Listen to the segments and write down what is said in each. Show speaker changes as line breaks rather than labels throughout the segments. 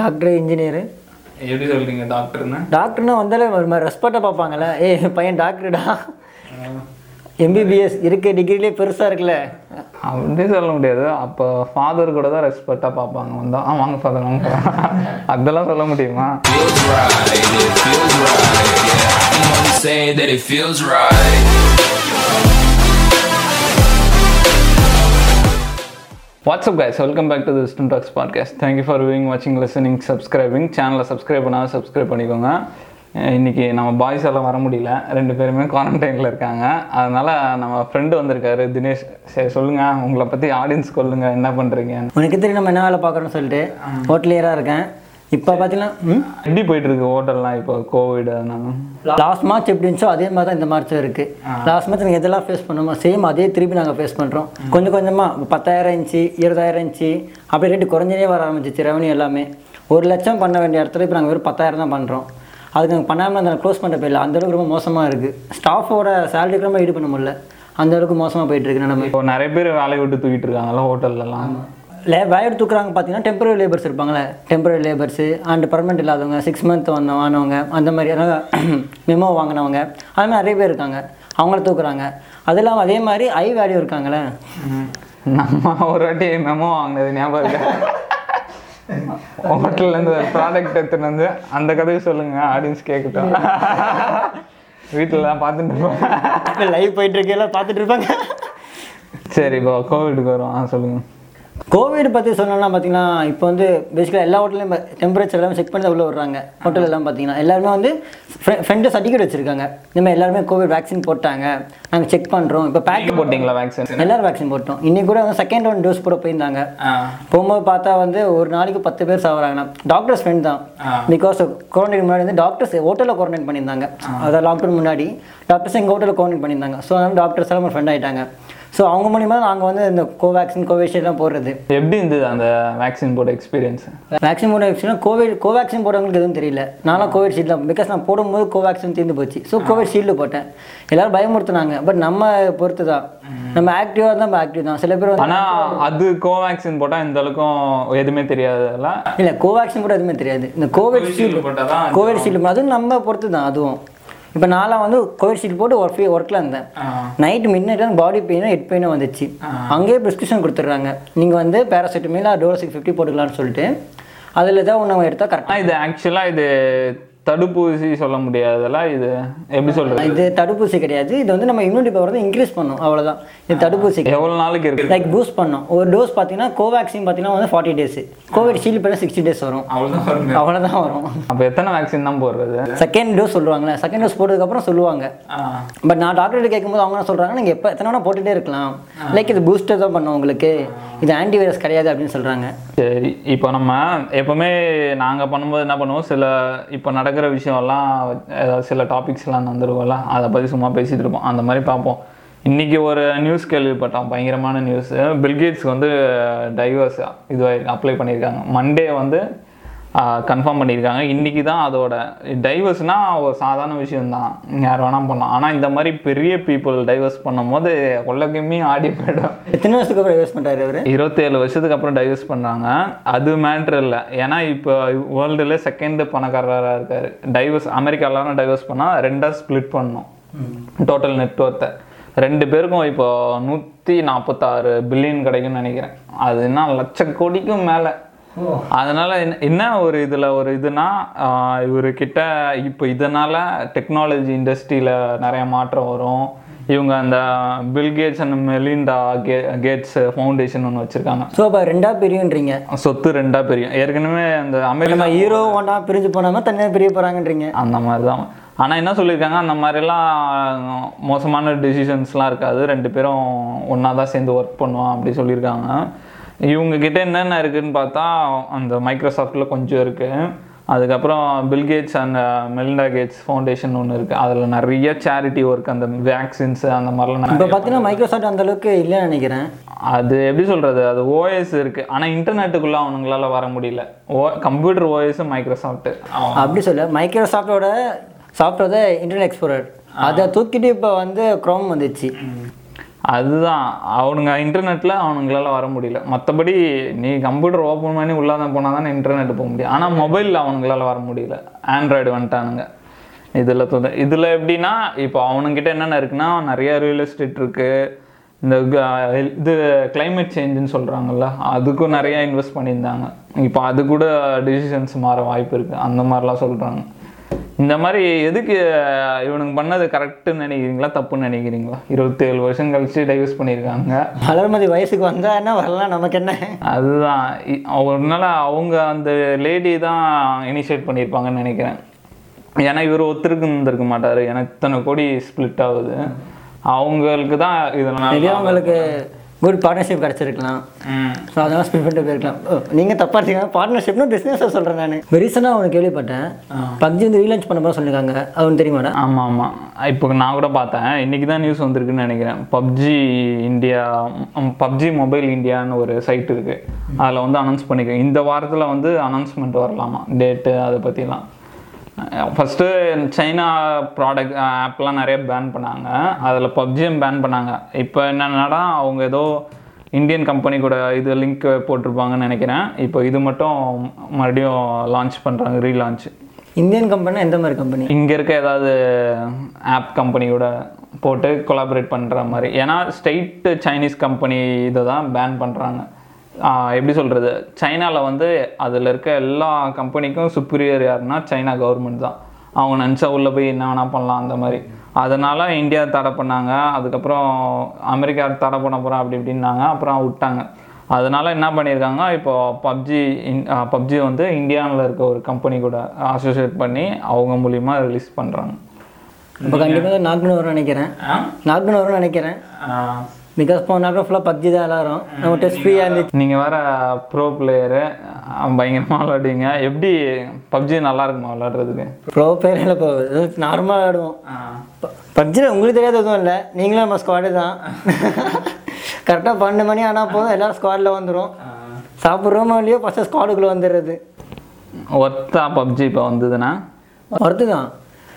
Doctor engineer.
எப்படி சொல்றீங்க டாக்டர்னு?
டாக்டர்னா வந்தாலே ஒரு மாதிரி ரெஸ்பெக்டாக பார்ப்பாங்கல்ல. ஏய் என் பையன் டாக்டர்டா? எம்பிபிஎஸ் இருக்க டிகிரிலே பெருசாக இருக்குல்ல.
அப்படி சொல்ல முடியாது. அப்போ ஃபாதர் கூட தான் ரெஸ்பெக்டாக பார்ப்பாங்க. வந்தா ஆ வாங்க ஃபாதர் வாங்க father." அதெல்லாம் சொல்ல முடியுமா?
Say that it feels right.
What's up guys? Welcome back to the ஸ்டும் talks podcast thank you for viewing வாட்சிங் லிசனிங் சப்ஸ்கிரைபிங் சேனலை சப்ஸ்கிரைப் பண்ணால் சப்ஸ்கிரைப் பண்ணிக்கோங்க. அஹ் இன்னைக்கு நம்ம பாய்ஸ் எல்லாம் வர முடியல. ரெண்டு பேருமே குவாரண்டைனில் இருக்காங்க. அதனால நம்ம ஃப்ரெண்டு வந்திருக்காரு தினேஷ். சரி சொல்லுங்கள் உங்களை பற்றி ஆடியன்ஸ் சொல்லுங்க என்ன பண்ணுறீங்க
உனக்கு தெரியும் நம்ம என்ன வேலை பார்க்குறோன்னு சொல்லிட்டு ஹோட்டலியராக இருக்கேன். இப்போ பார்த்தீங்கன்னா ம்?
எப்படி போயிட்டு இருக்கு ஹோட்டல்லாம் இப்போ கோவிட் அதனால?
லாஸ்ட் மார்ச் எப்படி இருந்துச்சோ அதே மாதிரி தான் இந்த மார்ச்சும் இருக்குது லாஸ்ட் மார்ச் நீங்கள் எதெல்லாம் ஃபேஸ் பண்ணோமோ சேம் அதே திருப்பி நாங்கள் ஃபேஸ் பண்ணுறோம் கொஞ்சம் கொஞ்சமாக பத்தாயிரம் இன்ச்சு இருபதாயிரம் இன்ச்சு அப்படியே ரேட்டு குறைஞ்சனே வர ஆரம்பிச்சிச்சு ரெவன்யூ எல்லாமே. ஒரு லட்சம் பண்ண வேண்டிய இடத்துல இப்போ நாங்கள் வெறும் பத்தாயிரம் தான் பண்ணுறோம் அதுக்கு நாங்கள் பண்ணாமல் அந்த க்ளோஸ் பண்ண போயிடல. அந்தளவுக்கு ரொம்ப மோசமாக இருக்குது ஸ்டாஃபோட சேலரி ரொம்ப ஈடு பண்ண முடியல. அந்த அளவுக்கு மோசமாக போயிட்டு இருக்கு நம்ம
இப்போ நிறைய பேர் வேலையை விட்டு தூக்கிட்டு இருக்காங்கல்ல ஹோட்டல்லலாம்
லே வயர் தூக்குறாங்க பார்த்தீங்கன்னா டெம்பரரி லேபர்ஸ் இருப்பாங்களே. டெம்பரரி லேபர்ஸு அண்ட் பர்மனெண்ட் இல்லாதவங்க சிக்ஸ் மந்த் வந்த வாங்கினவங்க அந்த மாதிரி மெமோ வாங்கினவங்க அது மாதிரி நிறைய பேர் இருக்காங்க. அவங்கள தூக்குறாங்க. அது இல்லாமல் அதே மாதிரி ஐ வேல்யூ இருக்காங்களே.
நம்ம ஒரு வாட்டி மெமோ வாங்கினது ஞாபகம் இருக்கா ஹோட்டல்ல இருந்து ஒரு ப்ராடக்ட் எடுத்துட்டு வந்து அந்த கதையை சொல்லுங்க ஆடியன்ஸ் கேட்கட்டும் வீட்டிலலாம் பார்த்துட்டு இருப்போம்
லைவ் போயிட்டு இருக்கையெல்லாம் பார்த்துட்டு இருப்பாங்க.
சரி இப்போ கோவிடுக்கு வரும் ஆ சொல்லுங்க.
கோவிட் பற்றி சொல்லணும்னா பார்த்தீங்கன்னா இப்போ வந்து பேசிக்கலாக எல்லா ஹோட்டலையும் டெம்பரேச்சர் எல்லாமே செக் பண்ணி தான் உள்ளே வர்றாங்க. ஹோட்டல் எல்லாம் பார்த்தீங்கன்னா எல்லாருமே வந்து ஃப்ரெண்டு சர்டிஃபிகேட் வச்சுருக்காங்க. இந்த மாதிரி எல்லாருமே கோவிட் வேக்சின் போட்டாங்க. நாங்கள் செக் பண்ணுறோம் இப்போ பேக்
போட்டிங்களா வேக்சின்
எல்லாரும் வேக்சின் போட்டோம். இன்னைக்கு கூட வந்து செகண்ட் ஒன் டோஸ் போட போயிருந்தாங்க. போகும்போது பார்த்தா வந்து ஒரு நாளைக்கு பத்து பேர் சாகுறாங்கன்னா டாக்டர்ஸ் ஃப்ரெண்ட் தான். பிகாஸ் குவாரண்டைன் முன்னாடி வந்து டாக்டர்ஸ் ஹோட்டலில் குவாரண்டைன் பண்ணியிருந்தாங்க. அதாவது லாக்டவுன் முன்னாடி. டாக்டர்ஸ் எங்கள் ஹோட்டலில் குவாரண்டைன் பண்ணியிருந்தாங்க. ஸோ அதனால டாக்டர்ஸ் எல்லாம் ஃப்ரெண்ட் ஆயிட்டாங்க. ஸோ அவங்க மூலியமாக நாங்கள் வந்து இந்த கோவேக்சின் கோவிஷீல்ட்லாம் போடுறது.
எப்படி இருந்தது அந்த வேக்சின் போட்ட எக்ஸ்பீரியன்ஸ்
வேக்சின் போட ஆக்சுவலாக கோவிட் கோவேக்சின் போட்டவங்களுக்கு எதுவும் தெரியல. நானும் கோவிட் ஷீல்டு தான் பிகாஸ் நான் போடும்போது கோவேக்சின் தீர்ந்து போச்சு. ஸோ கோவிட் ஷீல்டு போட்டேன். எல்லாரும் பயமுறுத்துனாங்க. பட் நம்ம பொறுத்து தான். நம்ம ஆக்டிவாக தான் நம்ம ஆக்டிவ் தான். சில பேர் வந்து
ஆனா அது கோவேக்சின் போட்டா இந்த அளவுக்கும் எதுவுமே தெரியாதுல்ல?
இல்லை கோவேக்சின் கூட எதுவுமே தெரியாது. இந்த கோவிட் ஷீல்டு
போட்டாதான்
கோவிட் ஷீல்டு அதுவும் நம்ம பொறுத்து தான் அதுவும். இப்போ நான்லாம் வந்து கோவிட் ஷீல்டு போட்டு ஒர்க் ஒர்க்கில் இருந்தேன். நைட் மிட் நைட் பாடி பெயினும் ஹெட் பெயினும் வந்துச்சு? அங்கேயே ப்ரிஸ்கிரிப்ஷன் கொடுத்துட்றாங்க. நீங்கள் வந்து பேராசிட்டமில் டோர் சிக்ஸ் ஃபிஃப்டி போட்டுக்கலாம்னு சொல்லிட்டு. அதில் ஏதாவது ஒன்று எடுத்தால் கரெக்டாக
இது ஆக்சுவலா இது தடுப்பூசி சொல்ல முடியாதுல்ல இது எப்படி சொல்றது?
இது தடுப்பூசி கிடையாது. இது வந்து நம்ம இம்யூனிட்டி பவர் வந்து இன்க்ரீஸ் பண்ணும். அவ்வளோதான் இது தடுப்பூசி.
எவ்வளவு நாளைக்கு இருக்கு?
லைக் பூஸ்ட் பண்ணும். ஒரு டோஸ் பார்த்தீங்கன்னா கோவேக்சின் பார்த்தீங்கன்னா வந்து ஃபார்ட்டி டேஸ் கோவிட் ஷீல்டு பண்ண சிக்ஸ்டி டேஸ் வரும்.
அவ்வளவுதான் வருங்க
அவ்வளோதான் வரும்.
அப்ப எத்தனை வேக்சின் தான் போடுறது?
செகண்ட் டோஸ் சொல்லுவாங்களே செகண்ட் டோஸ் போட்டதுக்கப்புறம் சொல்லுவாங்க. பட் நான் டாக்டர்கிட்ட கேட்கும்போது அவங்க என்ன சொல்கிறாங்க நீங்கள் எப்போ எத்தனை வேணா போட்டுகிட்டே இருக்கலாம். லைக் இது பூஸ்டர் தான் பண்ணும் உங்களுக்கு. இது ஆன்டி வைரஸ் கிடையாது அப்படின்னு சொல்கிறாங்க
சரி இப்போ நம்ம எப்பவுமே நாங்கள் பண்ணும்போது என்ன பண்ணுவோம்? சில இப்போ நடக்கிற விஷயம்லாம் ஏதாவது சில டாபிக்ஸ்லாம் வந்துருக்கோம்ல அதை பற்றி சும்மா பேசிகிட்டு இருப்போம். அந்த மாதிரி பார்ப்போம். இன்னைக்கு ஒரு நியூஸ் கேள்விப்பட்டோம். பயங்கரமான நியூஸ் பில்கேட்ஸ் வந்து டைவர்ஸ் இதுவாக அப்ளை பண்ணியிருக்காங்க. மண்டே வந்து கன்ஃபார்ம் பண்ணியிருக்காங்க. இன்றைக்கி தான் அதோட டைவர்ஸ்னால் ஒரு சாதாரண விஷயம்தான். யார் வேணால் பண்ணலாம். ஆனால் இந்த மாதிரி பெரிய பீப்புள் டைவர்ஸ் பண்ணும்போது உலகமே ஆடி போயிடும்.
எத்தனை வருஷத்துக்கு அப்புறம் யூஸ் பண்ணுறாரு அவர்?
இருபத்தேழு வருஷத்துக்கு அப்புறம் டைவர்ஸ் பண்ணுறாங்க அது மேட்ரு இல்லை. ஏன்னா இப்போ வேர்ல்டுல செகண்ட் பணக்காரராக இருக்காரு. டைவர்ஸ் அமெரிக்காலாம் டைவர்ஸ் பண்ணால் ரெண்டாக ஸ்ப்ளிட் பண்ணணும். டோட்டல் நெட்ஒர்த்தை ரெண்டு பேருக்கும் இப்போ நூற்றி நாற்பத்தாறு பில்லியன் கிடைக்கும்னு நினைக்கிறேன். அது என்ன லட்ச கோடிக்கும் மேலே. அதனால என்ன- என்ன ஒரு இதில் ஒரு இதுனா இவர்கிட்ட இப்போ இதனால டெக்னாலஜி இண்டஸ்ட்ரியில் நிறைய மாற்றம் வரும். இவங்க அந்த பில் கேட்ஸ் அண்ட் மெலிண்டா கே கேட்ஸ் ஃபவுண்டேஷன் ஒன்று வச்சுருக்காங்க.
ஸோ அப்போ ரெண்டாக பிரியுன்றீங்க?
சொத்து ரெண்டா பிரியும். ஏற்கனவே அந்த அமெரிக்கா
ஹீரோ ஒன்றா பிரிஞ்சு போனாமல் தனியாக பிரிய போகிறாங்கன்றீங்க
அந்த மாதிரி தான் ஆனால் என்ன சொல்லியிருக்காங்க அந்த மாதிரிலாம் மோசமான டிசிஷன்ஸ்லாம் இருக்காது. ரெண்டு பேரும் ஒன்றா தான் சேர்ந்து ஒர்க் பண்ணுவோம் அப்படி சொல்லியிருக்காங்க. இவங்க கிட்ட என்னென்ன இருக்குன்னு பார்த்தா அந்த மைக்ரோசாஃப்டில் கொஞ்சம் இருக்குது அதுக்கப்புறம் Bill Gates and Melinda Gates foundation ஒன்று இருக்குது அதில் நிறைய சேரிட்டி ஒர்க் அந்த வேக்சின்ஸ் அந்த மாதிரிலாம்
இப்போ பார்த்தீங்கன்னா மைக்ரோசாஃப்ட் அந்த அளவுக்கு இல்லைன்னு நினைக்கிறேன்.
அது எப்படி சொல்கிறது அது ஓஎஸ் இருக்குது ஆனால் இன்டர்நெட்டுக்குள்ளே அவனுங்களால வர முடியல. ஓ கம்ப்யூட்டர் ஓஎஸ் மைக்ரோசாஃப்ட்
அப்படி சொல்ல மைக்ரோசாஃப்டோட சாஃப்ட்வேர் தான் இன்டர்நெட் எக்ஸ்ப்ளோரர் அதை தூக்கிட்டு இப்போ வந்து க்ரோம் வந்துச்சு.
அதுதான். அவனுங்க இன்டர்நெட்டில் அவனுங்களால் வர முடியல. மற்றபடி நீ கம்ப்யூட்டர் ஓப்பன் பண்ணி உள்ளாதான் போனால் தானே இன்டர்நெட் போக முடியும். ஆனால் மொபைலில் அவனுங்களால் வர முடியல. ஆண்ட்ராய்டு வந்துட்டானுங்க. இதில் தொட இதில் எப்படின்னா இப்போ அவனுங்கிட்ட என்னென்ன இருக்குன்னா நிறைய ரியல் எஸ்டேட் இருக்குது இந்த க- இது கிளைமேட் சேஞ்சுன்னு சொல்கிறாங்கல்ல அதுக்கும் நிறையா இன்வெஸ்ட் பண்ணியிருந்தாங்க. இப்போ அது கூட டிசிஷன்ஸ் மாற வாய்ப்பு இருக்குது அந்த மாதிரிலாம் சொல்கிறாங்க இந்த மாதிரி எதுக்கு இவனுங்க பண்ணது கரெக்டுன்னு நினைக்கிறீங்களா? தப்புன்னு நினைக்கிறீங்களா? இருபத்தேழு வருஷம் கழிச்சு டைவர்ஸ் பண்ணியிருக்காங்க.
வளர்மதி வயசுக்கு வந்தா என்ன வரலாம் நமக்கு என்ன?
அதுதான். இ- ஒரு நாள் அவங்க அந்த லேடி தான் இனிஷியேட் பண்ணியிருப்பாங்கன்னு நினைக்கிறேன். ஏன்னா இவர் ஒருத்தருக்கு இருந்திருக்க மாட்டார். எனக்கு இத்தனை கோடி ஸ்ப்ளிட் ஆகுது. அவங்களுக்கு தான் இதனால
மேபி அவங்களுக்கு குட் பார்ட்னர்ஷிப் கிடச்சிருக்கலாம். ஸோ அதெல்லாம் ஸ்பெண்ட் பண்ணிட்டு போயிருக்கலாம். ஓ, நீங்க தப்பா இருக்கீங்க பார்ட்னர்ஷிப்னு பிஸ்னஸாக சொல்கிறேன் நான். ரீசெண்டாக அவனுக்கு கேள்விப்பட்டேன். பப்ஜி வந்து ரீலான்ச் பண்ண போது சொல்லியிருக்காங்க அவனுக்கு தெரியுமாடா?
ஆமாம் ஆமாம் இப்போ நான் கூட பார்த்தேன். இன்னைக்கு தான் நியூஸ் வந்திருக்குன்னு நினைக்கிறேன். பப்ஜி இந்தியா பப்ஜி மொபைல் இந்தியான்னு ஒரு சைட் இருக்குது அதில் வந்து அனௌன்ஸ் பண்ணிக்க இந்த வாரத்தில் வந்து அனௌன்ஸ்மெண்ட் வரலாமா? டேட்டு அதை பற்றிலாம் ஃபஸ்ட்டு சைனா ப்ராடக்ட் ஆப்லாம் நிறைய பேன் பண்ணாங்க. அதில் பப்ஜியும் பேன் பண்ணாங்க. இப்போ என்னென்னா அவங்க ஏதோ இந்தியன் கம்பெனி கூட இது லிங்க் போட்டிருப்பாங்கன்னு நினைக்கிறேன். இப்போ இது மட்டும் மறுபடியும் லான்ச் பண்ணுறாங்க ரீலான்ச்
இந்தியன் கம்பெனி எந்த மாதிரி கம்பெனி
இங்கே இருக்க ஏதாவது ஆப் கம்பெனியோட போட்டு கொலாபரேட் பண்ணுற மாதிரி. ஏன்னா ஸ்டேட் சைனீஸ் கம்பெனி இதை தான் பேன் பண்ணுறாங்க எப்படி சொல்கிறது சைனாவில் வந்து அதில் இருக்க எல்லா கம்பெனிக்கும் சுப்பீரியர் யாருன்னா சைனா கவர்மெண்ட் தான். அவங்க நினச்சா உள்ளே போய் என்ன வேணால் பண்ணலாம் அந்த மாதிரி. அதனால் இந்தியா தடை பண்ணாங்க. அதுக்கப்புறம் அமெரிக்கா தடை பண்ண போகிறோம் அப்படி இப்படின்னாங்க. அப்புறம் விட்டாங்க. அதனால என்ன பண்ணியிருக்காங்க? இப்போ பப்ஜி பப்ஜி வந்து இந்தியாவில் இருக்க ஒரு கம்பெனி கூட அசோசியேட் பண்ணி அவங்க மூலியமா ரிலீஸ் பண்ணுறாங்க
இப்போ கண்டிப்பாக வரும்னு நினைக்கிறேன். வரும்னு நினைக்கிறேன். பிகாஸ் போன நாட்கள் ஃபுல்லாக பப்ஜி தான் எல்லாரும். நம்ம டெஸ்ட் ஃப்ரீயாக இருந்துச்சு.
நீங்கள் வேற ப்ரோ பிளேயரு பயங்கரமாக விளாடுவீங்க எப்படி பப்ஜி நல்லா இருக்குமா விளாடுறதுக்கு
ப்ரோ இல்லை இப்போ நார்மலாக விளாடுவோம் பப்ஜியில் உங்களுக்கு தெரியாத எதுவும் இல்லை. நீங்களும் நம்ம ஸ்குவாடு தான். கரெக்டாக பன்னெண்டு மணி ஆனால் போதும். எல்லாரும் ஸ்குவாடில் வந்துடும் சாப்பிட்றோமோ இல்லையோ ஃபஸ்ட்டு ஸ்குவாடுக்குள்ளே வந்துடுறது
ஒத்தா பப்ஜி இப்போ வந்ததுன்னா?
ஒருத்து தான்.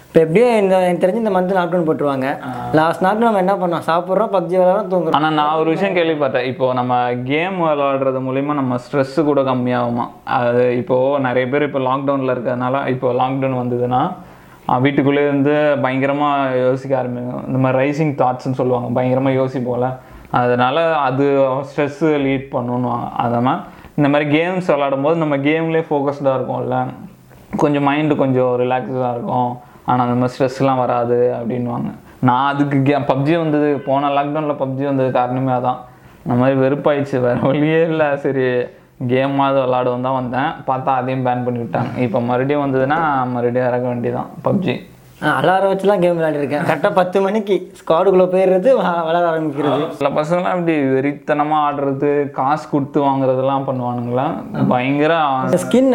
இப்போ எப்படியும் இந்த எனக்கு தெரிஞ்சு இந்த மந்த் லாக்டவுன் போட்டுருவாங்க. லாஸ்ட் நாள் நம்ம என்ன பண்ணோம்? சாப்பிட்றோம் பப்ஜி விளாட்றோம் தூங்குறோம்.
ஆனால் நான் ஒரு விஷயம் கேள்விப்பட்டேன். இப்போ நம்ம கேம் விளாடுறது மூலிமா நம்ம ஸ்ட்ரெஸ்ஸு கூட கம்மியாகுமா? அது இப்போது நிறைய பேர் இப்போ லாக்டவுனில் இருக்கிறதுனால இப்போ லாக்டவுன் வந்ததுன்னா வீட்டுக்குள்ளே இருந்து பயங்கரமாக யோசிக்க ஆரம்பிக்கும் இந்த மாதிரி ரைசிங் தாட்ஸ்னு சொல்லுவாங்க. பயங்கரமாக யோசிப்போம்ல. அதனால அது ஸ்ட்ரெஸ்ஸு லீட் பண்ணுவாங்க அதனால் இந்த மாதிரி கேம்ஸ் விளாடும் போது நம்ம கேம்லேயே ஃபோக்கஸ்டாக இருக்கும்ல. கொஞ்சம் மைண்டு கொஞ்சம் ரிலாக்ஸாக இருக்கும். ஆனால் அந்த மாதிரி ஸ்ட்ரெஸ்லாம் வராது அப்படின்வாங்க நான் அதுக்கு கே பப்ஜி வந்தது போன லாக்டவுனில் பப்ஜி வந்தது காரணமே அதான். இந்த மாதிரி வெறுப்பாயிடுச்சு. வேறு வழியே இல்லை. சரி கேமாவது விளாடுவோம் தான் வந்தேன். பார்த்தா அதையும் பேன் பண்ணி விட்டாங்க இப்போ மறுபடியும் வந்ததுன்னா மறுபடியும் இறக்க வேண்டியதான் பப்ஜி
அலாரம் வச்சுலாம் கேம் விளையாடிருக்கேன் கரெக்டாக பத்து மணிக்கு ஸ்குவாடுக்குள்ளே போயிடுறது வ- விளையாட ஆரம்பிக்கிறது.
சில பசங்களாம் இப்படி வெறித்தனமாக ஆடுறது காசு கொடுத்து வாங்குறதெல்லாம் பண்ணுவானுங்களா? பயங்கர
ஸ்கின்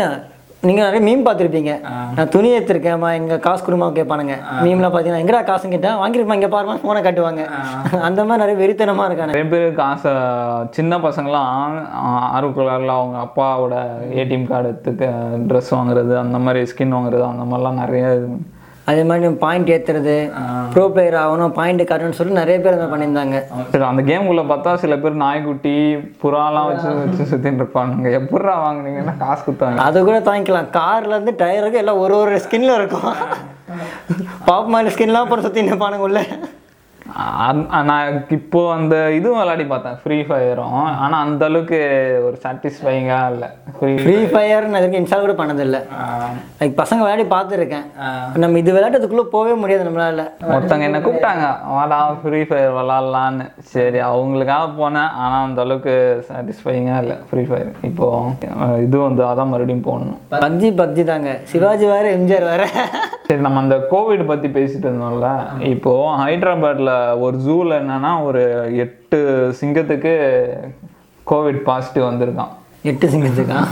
நீங்கள் நிறைய மீம் பார்த்துருப்பீங்க. நான் துணி எடுத்திருக்கேன்மா எங்கள் காசு கொடுமா கேட்பானுங்க மீம்லாம் பார்த்தீங்கன்னா எங்கடா காசு கேட்டேன் வாங்கியிருப்பா இங்கே பாருமா ஃபோனை காட்டுவாங்க. அந்த மாதிரி நிறைய வெறித்தனமாக இருக்கானு
நிறைய பேர் காசை சின்ன பசங்களாம் ஆர்வக்குள்ளாரில் அவங்க அப்பாவோட ஏடிஎம் கார்டு எடுத்து ட்ரெஸ் வாங்குறது அந்த மாதிரி ஸ்கின் வாங்குறது அந்த மாதிரிலாம் நிறைய
அதே மாதிரி பாயிண்ட் ஏற்றுறது ப்ரோ பிளேயர் ஆகணும் பாயிண்ட் காட்டணும்னு சொல்லி நிறைய பேர் அதை பண்ணியிருந்தாங்க.
சரி அந்த கேமுக்குள்ள பார்த்தா சில பேர் நாய்க்குட்டி புறாலாம் வச்சு வச்சு சுற்றின்னு இருப்பானுங்க. எப்பட்றா வாங்குனீங்கன்னா காசு கொடுத்தாங்க?
அதை கூட தாங்கிக்கலாம். கார்லேருந்து டயருக்கு எல்லாம் ஒரு ஒரு ஸ்கின்ல இருக்கும். பாப் மாதிரி ஸ்கின்லாம் போட்டு சுற்றி நிற்பானுங்க உள்ள.
நான் இப்போ அந்த இதுவும் விளையாடி பார்த்தேன். ஃப்ரீ ஃபயரும் ஆனால் அந்த அளவுக்கு ஒரு சாட்டிஸ்ஃபைங்காக இல்லை. ஃப்ரீ
ஃப்ரீ ஃபயர் நான் இதுக்கு இன்ஸ்டால் கூட பண்ணதில்லை. லைக் பசங்க விளையாடி பார்த்துருக்கேன். நம்ம இது விளையாட்டுறதுக்குள்ளே போகவே முடியாது நம்மளால.
ஒருத்தவங்க என்ன கூப்பிட்டாங்க வாடா ஃப்ரீ ஃபயர் விளாட்லான்னு சரி அவங்களுக்காக போனேன். ஆனால் அந்த அளவுக்கு சாட்டிஸ்ஃபைங்காக இல்லை. ஃப்ரீ ஃபயர் இப்போ அஹ், இது வந்து அதான் மறுபடியும் போடணும்.
பப்ஜி பப்ஜி தாங்க. சிவாஜி வேற எம்ஜிஆர் வேற.
சரி நம்ம அந்த கோவிட் பற்றி பேசிட்டு இருந்தோம்ல இப்போ ஹைதராபாத்ல ஒரு ஜூவில் என்னன்னா ஒரு எட்டு சிங்கத்துக்கு கோவிட் பாசிட்டிவ் வந்திருக்கான்
எட்டு சிங்கத்துக்கா?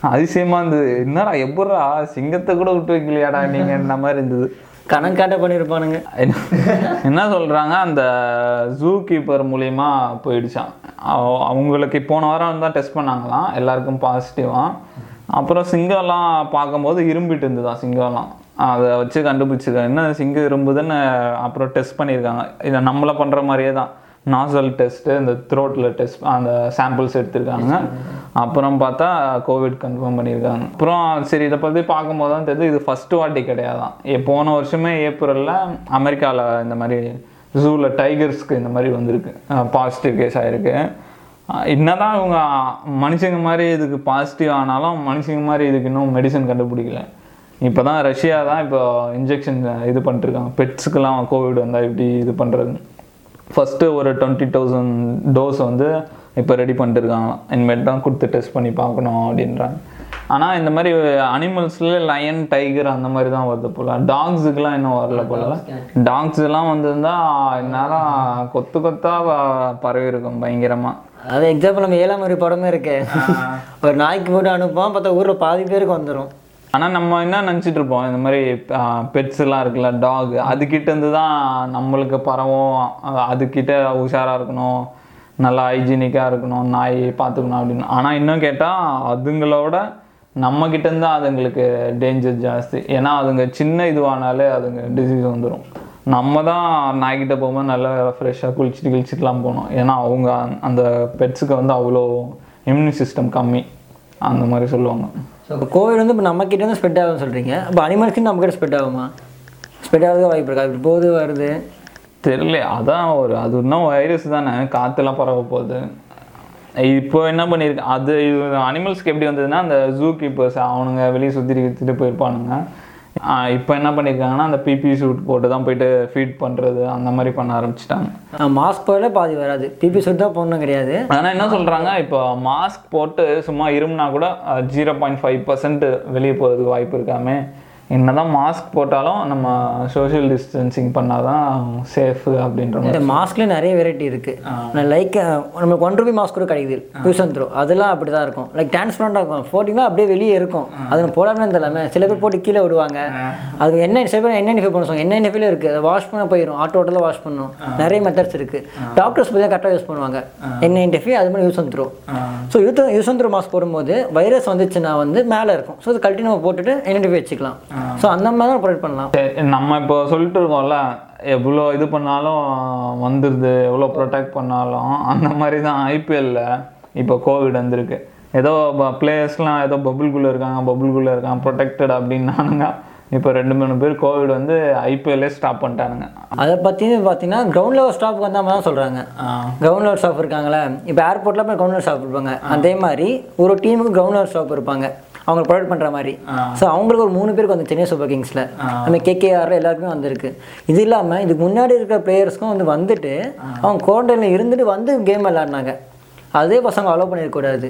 அதிசயமா இருந்தது. என்னடா எப்பட்றா சிங்கத்தை கூட விட்டு வைக்கலையாடா நீங்க என்ன மாதிரி இருந்தது?
கணக்காட்ட பண்ணியிருப்பானுங்க
என்ன- என்ன சொல்றாங்க அந்த ஜூ கீப்பர் மூலியமா போயிடுச்சான் அவ- அவங்களுக்கு போன வாரம் தான் டெஸ்ட் பண்ணாங்களாம். எல்லாருக்கும் பாசிட்டிவா அப்புறம் சிங்கம்லாம் பார்க்கும்போது இரும்பிட்டு இருந்துதான் சிங்கம்லாம். அதை வச்சு கண்டுபிடிச்சிருக்காங்க. என்ன சிங்கு இரும்புதுன்னு அப்புறம் டெஸ்ட் பண்ணியிருக்காங்க. இதை நம்மள பண்ணுற மாதிரியே தான். நாசல் டெஸ்ட்டு இந்த த்ரோட்டில் டெஸ்ட் அந்த சாம்பிள்ஸ் எடுத்திருக்காங்க. அப்புறம் பார்த்தா கோவிட் கன்ஃபார்ம் பண்ணியிருக்காங்க. அப்புறம் சரி இதை பற்றி பார்க்கும்போது தான் தெரியுது இது ஃபஸ்ட்டு வாட்டி கிடையாதான். போன வருஷமே ஏப்ரலில் அமெரிக்காவில் இந்த மாதிரி ஜூவில் டைகர்ஸ்க்கு இந்த மாதிரி வந்திருக்கு. பாசிட்டிவ் கேஸ் ஆகிருக்கு என்னதான் இவங்க மனுஷங்க மாதிரி இதுக்கு பாசிட்டிவ் ஆனாலும் மனுஷங்க மாதிரி இதுக்கு இன்னும் மெடிசன் கண்டுபிடிக்கல. இப்போ தான் ரஷ்யா தான் இப்போ இன்ஜெக்ஷன் இது பண்ணிட்டுருக்காங்க. பெட்ஸுக்கெல்லாம் கோவிட் வந்தால் இப்படி இது பண்ணுறது ஃபஸ்ட்டு ஒரு டுவெண்ட்டி தௌசண்ட் டோஸ் வந்து இப்போ ரெடி பண்ணிட்டுருக்காங்களாம் இனிமேல் தான் கொடுத்து டெஸ்ட் பண்ணி பார்க்கணும் அப்படின்றாங்க. ஆனால் இந்த மாதிரி அனிமல்ஸில் லயன் டைகர் அந்த மாதிரி தான் வருது போல். டாக்ஸுக்கெலாம் இன்னும் வரல போல. டாக்ஸ் எல்லாம் வந்திருந்தா இந்நேரம் கொத்து கொத்தா ப- பரவி இருக்கும் பயங்கரமாக
அது எக்ஸாம்பிள் நம்ம ஏழாம் மாதிரி படமே இருக்கு. ஒரு நாய்க்கு போட்டு அனுப்புவோம் பார்த்தா ஊரில் பாதி பேருக்கு வந்துடும்
ஆனால் நம்ம என்ன நினச்சிட்டு இருப்போம்? இந்த மாதிரி பெட்ஸ்லாம் இருக்குல்ல டாக் அதுக்கிட்ட இருந்து தான் நம்மளுக்கு பரவும். அதுக்கிட்ட உஷாராக இருக்கணும். நல்லா ஹைஜீனிக்காக இருக்கணும். நாய் பார்த்துக்கணும் அப்படின்னு. ஆனால் இன்னும் கேட்டால் அதுங்களோட நம்ம கிட்ட அதுங்களுக்கு டேஞ்சர் ஜாஸ்தி. ஏன்னா அதுங்க சின்ன இதுவானாலே அதுங்க டிசீஸ் வந்துடும் நம்ம தான் நாய்கிட்ட போகும்போது நல்லா ஃப்ரெஷ்ஷாக குளிச்சுட்டு கிழிச்சிட்டுலாம் போகணும். ஏன்னா அவங்க அந்த பெட்ஸுக்கு வந்து அவ்வளோ இம்யூனி சிஸ்டம் கம்மி. அந்த மாதிரி சொல்லுவாங்க.
ஸோ இப்போ கோவிட் வந்து இப்போ நம்மக்கிட்ட இருந்து ஸ்ப்ரெட் ஆகும்னு சொல்கிறீங்க இப்போ அனிமல்ஸ்க்கு நம்மக்கிட்ட ஸ்ப்ரெட் ஆகுமா? ஸ்ப்ரெட் ஆகுது வாய்ப்பு இருக்கா? இப்படி போகுது வருது.
தெரியல அதான் ஒரு அது இன்னும் வைரஸ் தானே. காற்றுலாம் பரவ போகுது. இப்போ என்ன பண்ணியிருக்கு அது இது அனிமல்ஸ்க்கு எப்படி வந்ததுன்னா அந்த ஜூ கீப்பர்ஸ் அவனுங்க வெளியே சுற்றி விற்றுட்டு போயிருப்பானுங்க. இப்போ என்ன பண்ணியிருக்காங்கன்னா அந்த பிபி சூட் போட்டு தான் போயிட்டு ஃபீட் பண்ணுறது அந்த மாதிரி பண்ண ஆரம்பிச்சிட்டாங்க.
மாஸ்க் போடல பாதி வராது. பிபி சுட் தான் போடணும் கிடையாது.
ஆனால் என்ன சொல்கிறாங்க இப்போ மாஸ்க் போட்டு சும்மா இருமுனா கூட ஜீரோ பாயிண்ட் ஃபைவ் பர்சன்ட் வெளியே போகிறதுக்கு வாய்ப்பு இருக்காமே. என்னதான் மாஸ்க் போட்டாலும் நம்ம சோஷியல் டிஸ்டன்சிங் பண்ணாதான் சேஃப் அப்படின்ற மாதிரி.
இந்த மாஸ்க்ல நிறைய வெரைட்டி இருக்கு. லைக் நம்மளுக்கு ஒன் ரூபி மாஸ்க் கூட கிடைக்குது. யூஸ் அண்ட் த்ரோ அதெல்லாம் அப்படி தான் இருக்கும். லைக் டிரான்ஸ்பரண்டாக இருக்கும். போட்டிங்கன்னா அப்படியே வெளியே இருக்கும். அது போடாமல் தெரியலாமே சில பேர் போட்டு கீழே விடுவாங்க. அது என்ன சில பேர் என்ன பண்ண சொல்லுவாங்க என்ன என்எஃபில் இருக்கு? அதை வாஷ் பண்ண போயிடும் ஆட்டோ ஆட்டோவில் வாஷ் பண்ணணும் நிறைய மெத்தட்ஸ் இருக்கு. டாக்டர்ஸ் பார்த்தா கரெக்டாக யூஸ் பண்ணுவாங்க. என்ன என்எஃபி அது மாதிரி use throw so use and throw mask போடும்போது வைரஸ் வந்துச்சுன்னா வந்து மேலே இருக்கும். ஸோ அது கழட்டி நம்ம போட்டுட்டு என்எஃபி வச்சுக்கலாம். ஸோ அந்த மாதிரி தான் ப்ரொவைட் பண்ணலாம்.
நம்ம இப்போ சொல்லிட்டு இருக்கோம்ல எவ்வளோ இது பண்ணாலும் வந்துடுது எவ்வளோ ப்ரொடெக்ட் பண்ணாலும் அந்த மாதிரி தான் ஐபிஎல்ல இப்போ கோவிட் வந்திருக்கு. ஏதோ பிளேயர்ஸ்லாம் ஏதோ பபுள்குள்ளே இருக்காங்க பபுள்குள்ளே இருக்காங்க ப்ரொடெக்டட் அப்படின்னானுங்க. இப்போ ரெண்டு மூணு பேர் கோவிட் வந்து ஐபிஎல்லே ஸ்டாப் பண்ணிட்டானுங்க.
அதை பற்றி பார்த்தீங்கன்னா கிரவுண்ட் லெவல் ஸ்டாஃப் வந்த மாதிரி தான் சொல்கிறாங்க கிரவுண்ட் லெவல் ஸ்டாஃப் இருக்காங்களே இப்போ ஏர்போர்ட்டில் போய் கிரவுண்ட் லெவல் ஸ்டாஃப் இருப்பாங்க. அதே மாதிரி ஒரு டீமுக்கு கிரவுண்ட் லெவல் ஸ்டாஃப் இருப்பாங்க. அவங்க ப்ரொவைட் பண்ணுற மாதிரி. ஸோ அவங்களுக்கு ஒரு மூணு பேருக்கு வந்து சென்னை சூப்பர் கிங்ஸில் நம்ம கேகேஆர் எல்லாருக்குமே வந்திருக்கு. இது இல்லாமல் இதுக்கு முன்னாடி இருக்கிற பிளேயர்ஸ்க்கும் வந்து வந்துட்டு அவங்க குவாரண்டைனில் இருந்துட்டு வந்து கேம் விளாட்னாங்க அதே பசங்க அலோவ் பண்ணிடக்கூடாது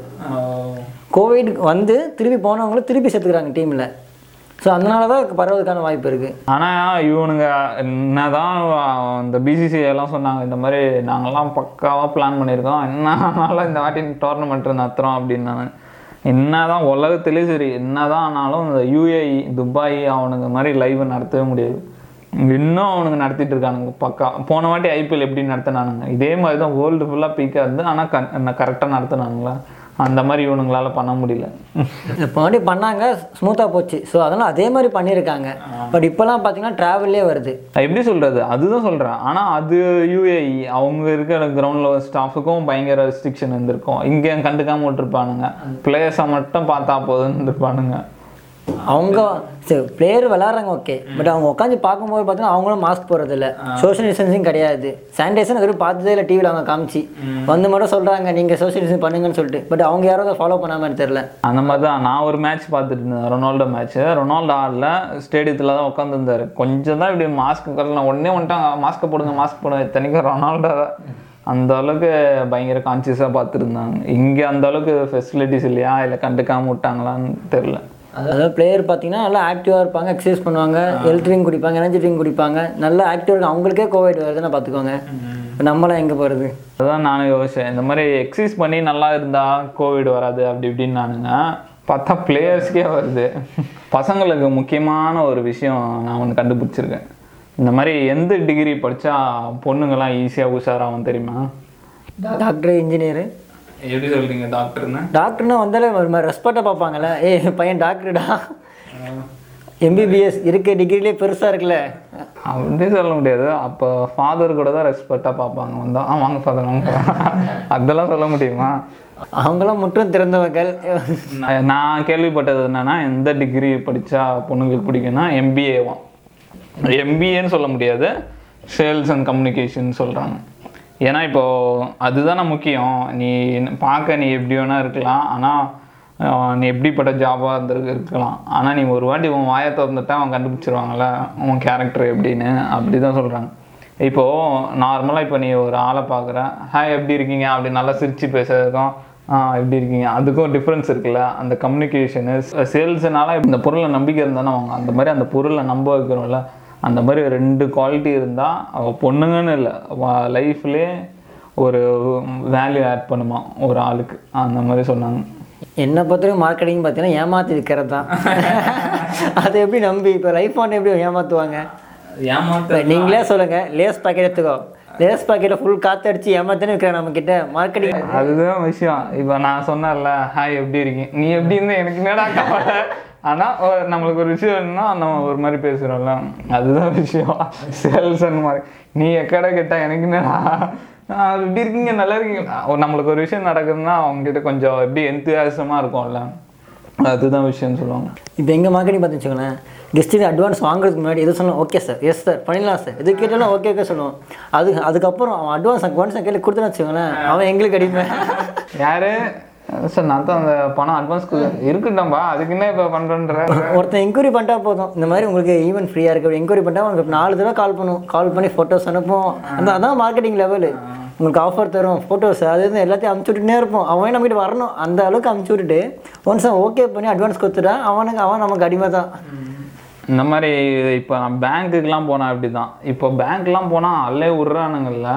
கோவிட் வந்து திருப்பி போனவங்கள திருப்பி சேர்த்துக்கிறாங்க டீமில் ஸோ அதனால தான் பரவதுக்கான வாய்ப்பு இருக்குது
ஆனால் இவனுங்க என்னதான் இந்த பிசிசி எல்லாம் சொன்னாங்க இந்த மாதிரி நாங்கெல்லாம் பக்காவாக பிளான் பண்ணியிருக்கோம். என்ன ஆனாலும் இந்த வாட்டி டோர்னமெண்ட் நடத்துகிறோம் அப்படின்னாங்க என்னதான் உலகத்திலே சரி என்னதான் ஆனாலும் இந்த யூஏஇ துபாய் அவனுங்க மாதிரி லைவ் நடத்தவே முடியாது. இன்னும் அவனுங்க நடத்திட்டு இருக்கானுங்க பக்கா போன வாட்டி ஐபிஎல் எப்படி நடத்தினானுங்க? இதே மாதிரி தான் வேர்ல்டு ஃபுல்லாக பீக்காக இருந்து ஆனால் கன் கரெக்டாக நடத்தினானுங்களா? அந்த மாதிரி இவனுங்களால பண்ண முடியல.
இப்போ வாட்டி பண்ணாங்க ஸ்மூத்தாக போச்சு. ஸோ அதெல்லாம் அதே மாதிரி பண்ணியிருக்காங்க. பட் இப்போலாம் பார்த்தீங்கன்னா ட்ராவல்லே வருது.
எப்படி சொல்றது? அதுதான் சொல்றேன். ஆனா அது யூஏஇ அவங்க இருக்கிற கிரவுண்ட் லெவல் ஸ்டாஃபுக்கும் பயங்கர ரெஸ்ட்ரிக்ஷன் இருந்திருக்கும். இங்கே கண்டுக்காம விட்டுருப்பானுங்க. பிளேயர்ஸை மட்டும் பார்த்தா போதுன்னு இருந்திருப்பானுங்க.
அவங்க சரி பிளேயர் விளாட்றாங்க ஓகே பட் அவங்க உட்காந்து பார்க்கும்போது பார்த்தீங்கன்னா அவங்களும் மாஸ்க் போடுறதில்ல. சோஷியல் டிஸ்டன்சிங் கிடையாது. சானிடைசர் அது பார்த்ததே இல்லை டிவியில் அவங்க காமிச்சு. வந்து மட்டும் சொல்கிறாங்க நீங்கள் சோஷியல் டிஸ்டன்ஸ் பண்ணுங்கன்னு சொல்லிட்டு. பட் அவங்க யாரும் அதை ஃபாலோ பண்ணாமல் தெரியல.
அந்த மாதிரி தான். நான் ஒரு மேட்ச் பார்த்துட்டு இருந்தேன் ரொனால்டோ மேட்ச் ரொனால்டோ ஆடல ஸ்டேடியத்தில் தான் உட்காந்துருந்தாரு கொஞ்சம் தான் இப்படி மாஸ்க் கரலாம் உடனே வந்துட்டாங்க மாஸ்க் போடுங்க மாஸ்க் போடுங்க. இத்தனைக்கும் ரொனால்டோ அந்த அளவுக்கு பயங்கர கான்சியஸாக பார்த்துருந்தாங்க இங்கே அந்த அளவுக்கு ஃபெசிலிட்டிஸ் இல்லையா? இல்லை கண்டுக்காம விட்டாங்களான்னு தெரில
அதாவது பிளேயர் பார்த்தீங்கன்னா நல்லா ஆக்டிவாக இருப்பாங்க எக்ஸசைஸ் பண்ணுவாங்க ஹெல்த் குடிப்பாங்க எனர்ஜி ட்ரிங்க் குடிப்பாங்க. நல்லா ஆக்டிவாக இருக்கும் அவங்களுக்கே கோவிட் வருதுன்னா பார்த்துக்கோங்க. இப்போ நம்மளாம் எங்கே போகிறது
அதான் நானும் யோசிச்சேன். இந்த மாதிரி எக்ஸசைஸ் பண்ணி நல்லா இருந்தா கோவிட் வராது அப்படி இப்படின்னு நானுங்க. பார்த்தா பிளேயர்ஸ்க்கே வருது. பசங்களுக்கு முக்கியமான ஒரு விஷயம் நான் ஒன்று கண்டுபிடிச்சிருக்கேன். இந்த மாதிரி எந்த டிகிரி படித்தா பொண்ணுங்கெல்லாம் ஈஸியாக உஷாராகும் தெரியுமா?
டாக்டர் இன்ஜினியரு
எப்படி சொல்றீங்க டாக்டர்னு?
டாக்டர்னா வந்தாலே ஒரு மாதிரி ரெஸ்பெக்டாக பார்ப்பாங்கல்ல. ஏய் பையன் டாக்டர்டா? எம்பிபிஎஸ் இருக்க டிகிரிலே பெருசாக இருக்குல்ல.
அப்படி சொல்ல முடியாது. அப்போ ஃபாதர் கூட தான் ரெஸ்பெக்டாக பார்ப்பாங்க. வந்தா ஆ வாங்க ஃபாதர் வாங்க father." அதெல்லாம் சொல்ல முடியுமா?
அவங்களாம் முற்றும் திறந்தவர்கள்.
நான் நான் கேள்விப்பட்டது என்னன்னா எந்த டிகிரி படித்தா பொண்ணுங்களுக்கு பிடிக்கும்னா எம்பிஏவாம் எம்பிஏன்னு சொல்ல முடியாது. சேல்ஸ் அண்ட் கம்யூனிகேஷன் சொல்கிறாங்க ஏன்னா இப்போது அதுதானே முக்கியம். நீ பார்க்க நீ எப்படி வேணா இருக்கலாம். ஆனால் நீ எப்படிப்பட்ட ஜாபாக இருந்திருக்கு இருக்கலாம். ஆனால் நீ ஒரு வாட்டி உன் வாயை திறந்துட்டா அவன் கண்டுபிடிச்சிருவாங்கல்ல? உன் கேரக்டர் எப்படின்னு. அப்படி தான் சொல்கிறாங்க இப்போது நார்மலாக இப்போ நீ ஒரு ஆளை பார்க்குற. ஹாய் எப்படி இருக்கீங்க? அப்படி நல்லா சிரித்து பேசுறதுக்கும் ஆ எப்படி இருக்கீங்க? அதுக்கும் டிஃப்ரென்ஸ் இருக்குல்ல. அந்த கம்யூனிகேஷனு சேல்ஸ்னால இந்த பொருளை நம்பிக்கை இருந்தானே அவங்க அந்த மாதிரி அந்த பொருளை நம்ப வைக்கிறோம்ல அந்த மாதிரி ரெண்டு குவாலிட்டி இருந்தால் அவள் பொண்ணுங்கன்னு இல்லை லைஃப்லேயே ஒரு வேல்யூ ஆட் பண்ணுமா ஒரு ஆளுக்கு. அந்த மாதிரி சொன்னாங்க.
என்னை பொறுத்தவரைக்கும் மார்க்கெட்டிங் பார்த்தீங்கன்னா ஏமாற்றி விற்கிறது தான் அதை எப்படி நம்பி இப்போ லைஃப் ஆன் எப்படி ஏமாற்றுவாங்க இப்போ நீங்களே சொல்லுங்கள் லேஸ் பாக்கெட் எடுத்துக்கோ. லேஸ் பாக்கெட்டை ஃபுல் காற்று அடிச்சு ஏமாத்தானே விற்கிறேன் நம்மக்கிட்ட மார்க்கெட்டிங்
அதுதான் விஷயம். இப்போ நான் சொன்னேன்ல ஹாய் எப்படி இருக்கீங்க? நீ எப்படி இருந்தா? எனக்கு என்னடா கவலை? ஆனால் நம்மளுக்கு ஒரு விஷயம் வேணும்னா நம்ம ஒரு மாதிரி பேசுகிறோம்ல அதுதான் விஷயம். சேல்ஸ் அந்த மாதிரி நீ எக்கடை கேட்டா எனக்கு என்னடா? ஆ, எப்படி இருக்கீங்க நல்லா இருக்கீங்க. ஒரு நம்மளுக்கு ஒரு விஷயம் நடக்குதுன்னா அவங்ககிட்ட கொஞ்சம் எப்படி எந்தியாசமாக இருக்கும்ல. அதுதான் விஷயம்னு சொல்லுவாங்க.
இப்போ எங்கள் மார்க்கெட்டிங் பார்த்து வச்சுக்கோங்களேன். கெஸ்ட்டுக்கு அட்வான்ஸ் வாங்குறதுக்கு முன்னாடி எது சொல்லணும் ஓகே சார் எஸ் சார் பண்ணிடலாம் சார் எது கேட்டாலும் ஓகே ஓகே சொல்லுவோம். அது அதுக்கப்புறம் அவன் அட்வான்ஸ் அட்வான்ஸ் கையில் கொடுத்துன்னு வச்சுக்கோங்களேன். அவன் எங்களுக்கு அடிமை
யாரு? சார் நான் தான் அந்த பணம் அட்வான்ஸ் இருக்குட்டாம்பா அதுக்கு என்ன இப்போ பண்ணுறன்ற
ஒருத்தன் என்கொயரி பண்ணிட்டா போதும். இந்த மாதிரி உங்களுக்கு ஈவென்ட் ஃப்ரீயாக இருக்குது என்கொயரி பண்ணிட்டா உங்களுக்கு நாலு தடவை கால் பண்ணும். கால் பண்ணி ஃபோட்டோஸ் அனுப்பும் அந்த அதான் மார்க்கெட்டிங் லெவலு உங்களுக்கு ஆஃபர் தரும் ஃபோட்டோஸ் அது இது எல்லாத்தையும் அமுச்சு விட்டுனே இருப்போம். அவன் நம்மகிட்ட வரணும். அந்த அளவுக்கு அமுச்சு விட்டுட்டு ஒன்ஸ் அவன் ஓகே பண்ணி அட்வான்ஸ் கொடுத்துட்டா அவனுக்கு அவன் நமக்கு அடிமை தான்.
இந்த மாதிரி இப்போ நான் பேங்க்குக்கெலாம் போனால் அப்படி தான் இப்போ பேங்க்லாம் போனால் அலே விட்றானுங்கல்ல.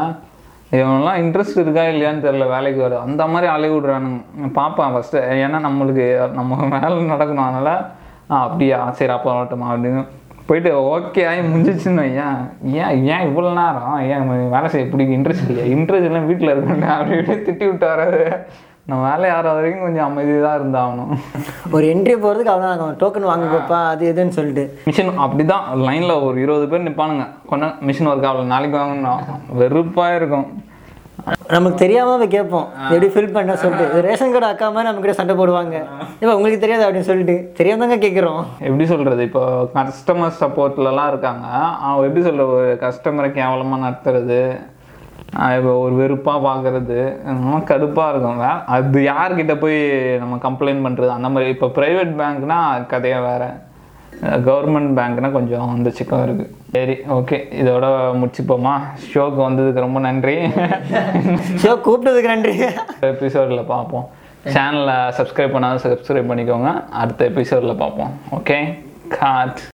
இவங்கெல்லாம் இன்ட்ரெஸ்ட் இருக்கா இல்லையான்னு தெரில வேலைக்கு வர. அந்த மாதிரி அலைய விட்றானுங்க பார்ப்பேன் ஃபஸ்ட்டு ஏன்னா நம்மளுக்கு நம்ம மேலே நடக்கணும். அதனால் அப்படியா? சரி அப்போ வரட்டுமா அப்படின்னு. போயிட்டு ஓகே ஆகி முடிஞ்சிச்சுன்னு ஏன் ஏன் ஏன் இவ்வளோ நேரம்? ஏன் வேலை செய்ய பிடிக்கும் இன்ட்ரெஸ்ட் இல்லையா? இன்ட்ரெஸ்ட் எல்லாம் வீட்டில் இருக்கணும் அப்படி இப்படி திட்டி விட்டு வராது நம்ம வேலை ஆகிற வரைக்கும் கொஞ்சம் அமைதியாக இருந்தாகணும்.
ஒரு என்ட்ரி போகிறதுக்கு அவன் அவன் டோக்கன் வாங்க போப்பா அது இதுன்னு சொல்லிட்டு.
மிஷின் அப்படிதான். லைன்ல ஒரு இருபது பேர் நிப்பானுங்க. கொண்டா மிஷின் ஒர்க் ஆகல. நாளைக்கு வாங்கணும் வெறுப்பா இருக்கும்.
நமக்கு தெரியாம போய் கேட்போம். எப்படி ஃபில் பண்ண சொல்லிட்டு. ரேஷன் கார்டு அக்கா மாதிரி நம்ம கிட்ட சண்டை போடுவாங்க. இப்போ உங்களுக்கு தெரியாது அப்படின்னு சொல்லிட்டு. தெரியாம தாங்க கேட்குறோம்
எப்படி சொல்றது? இப்போ கஸ்டமர் சப்போர்ட்லலாம் இருக்காங்க. அவன் எப்படி சொல்ற ஒரு கஸ்டமரை கேவலமா நடத்துறது. இப்போ ஒரு வெறுப்பா பார்க்கறது அதெல்லாம் கடுப்பா இருக்கும். அது யார்கிட்ட போய் நம்ம கம்ப்ளைண்ட் பண்றது? அந்த மாதிரி இப்போ ப்ரைவேட் பேங்க்னா கதையா வேற. கவர்மெண்ட் பேங்க்னா கொஞ்சம் அந்த சிக்கம் இருக்கு. சரி ஓகே இதோட முடிச்சுப்போமா? ஷோக்கு வந்ததுக்கு ரொம்ப நன்றி.
ஷோ கூப்பிட்டதுக்கு நன்றி.
எபிசோடில் பார்ப்போம். சேனலை சப்ஸ்கிரைப் பண்ணாலும் சப்ஸ்கிரைப் பண்ணிக்கோங்க. அடுத்த எபிசோடில் பார்ப்போம். Okay God